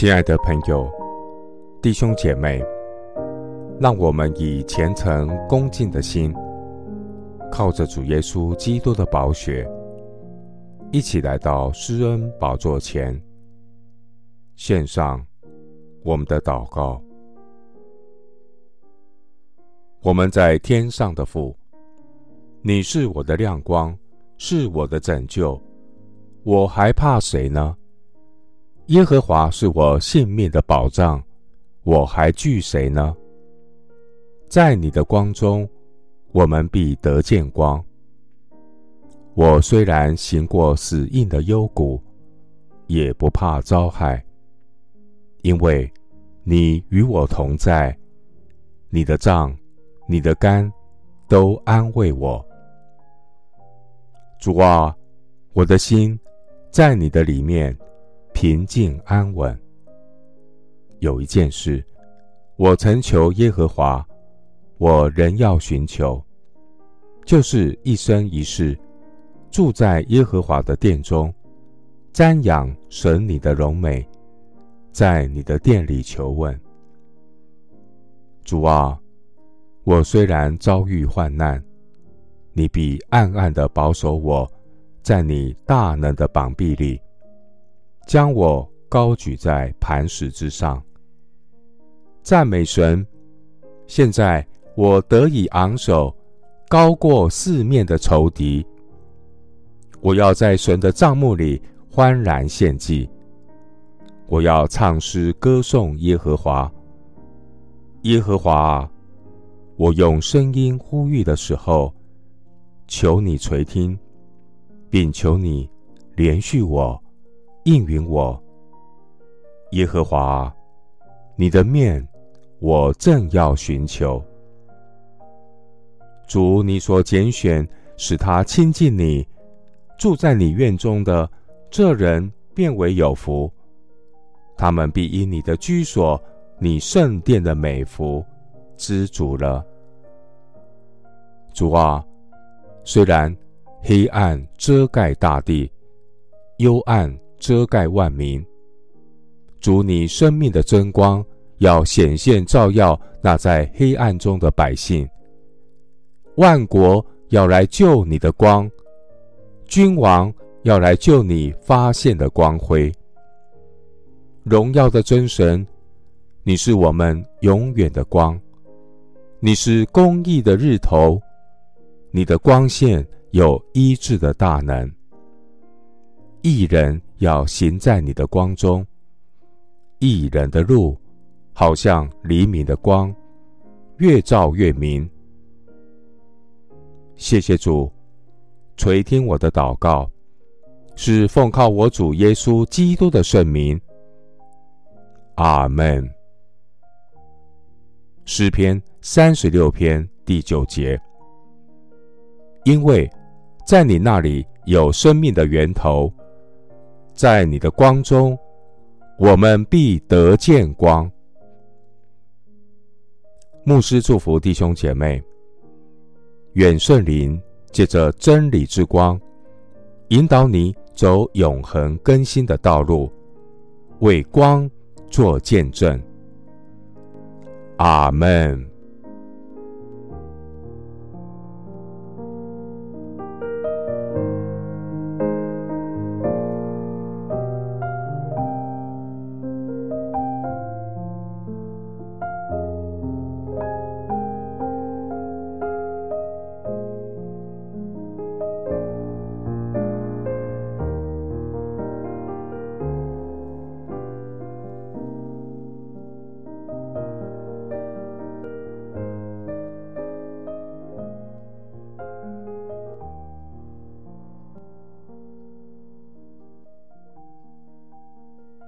亲爱的朋友、弟兄姐妹，让我们以虔诚恭敬的心，靠着主耶稣基督的宝血，一起来到施恩宝座前，献上我们的祷告。我们在天上的父，你是我的亮光，是我的拯救，我还怕谁呢？耶和华是我性命的保障，我还惧谁呢？在你的光中，我们必得见光。我虽然行过死荫的幽谷，也不怕遭害，因为你与我同在，你的杖。你的竿都安慰我，主啊，我的心在你的里面平静安稳。有一件事，我曾求耶和华，我仍要寻求，就是一生一世住在耶和华的殿中，瞻仰神你的荣美，在你的殿里求问。主啊。我虽然遭遇患难，你必暗暗的保守我，在你大能的膀臂里，将我高举在磐石之上。赞美神！现在我得以昂首，高过四面的仇敌。我要在神的帐幕里欢然献祭。我要唱诗歌颂耶和华。耶和华啊！我用声音呼吁的时候，求你垂听，并求你连续我，应允我。耶和华，你的面我正要寻求。主，你所拣选使他亲近你，住在你院中的这人，便为有福。他们必因你的居所、你圣殿的美福，知足了。主啊，虽然黑暗遮盖大地，幽暗遮盖万民，主你生命的真光要显现照耀那在黑暗中的百姓。万国要来救你的光，君王要来救你发现的光辉。荣耀的真神，你是我们永远的光，你是公义的日头。你的光线有医治的大能，一人要行在你的光中，一人的路好像黎明的光，越照越明。谢谢主，垂听我的祷告，是奉靠我主耶稣基督的圣名。阿门。诗篇三十六篇第九节。因为在你那里有生命的源头，在你的光中，我们必得见光。牧师祝福弟兄姐妹，远顺灵借着真理之光，引导你走永恒更新的道路，为光做见证。阿门。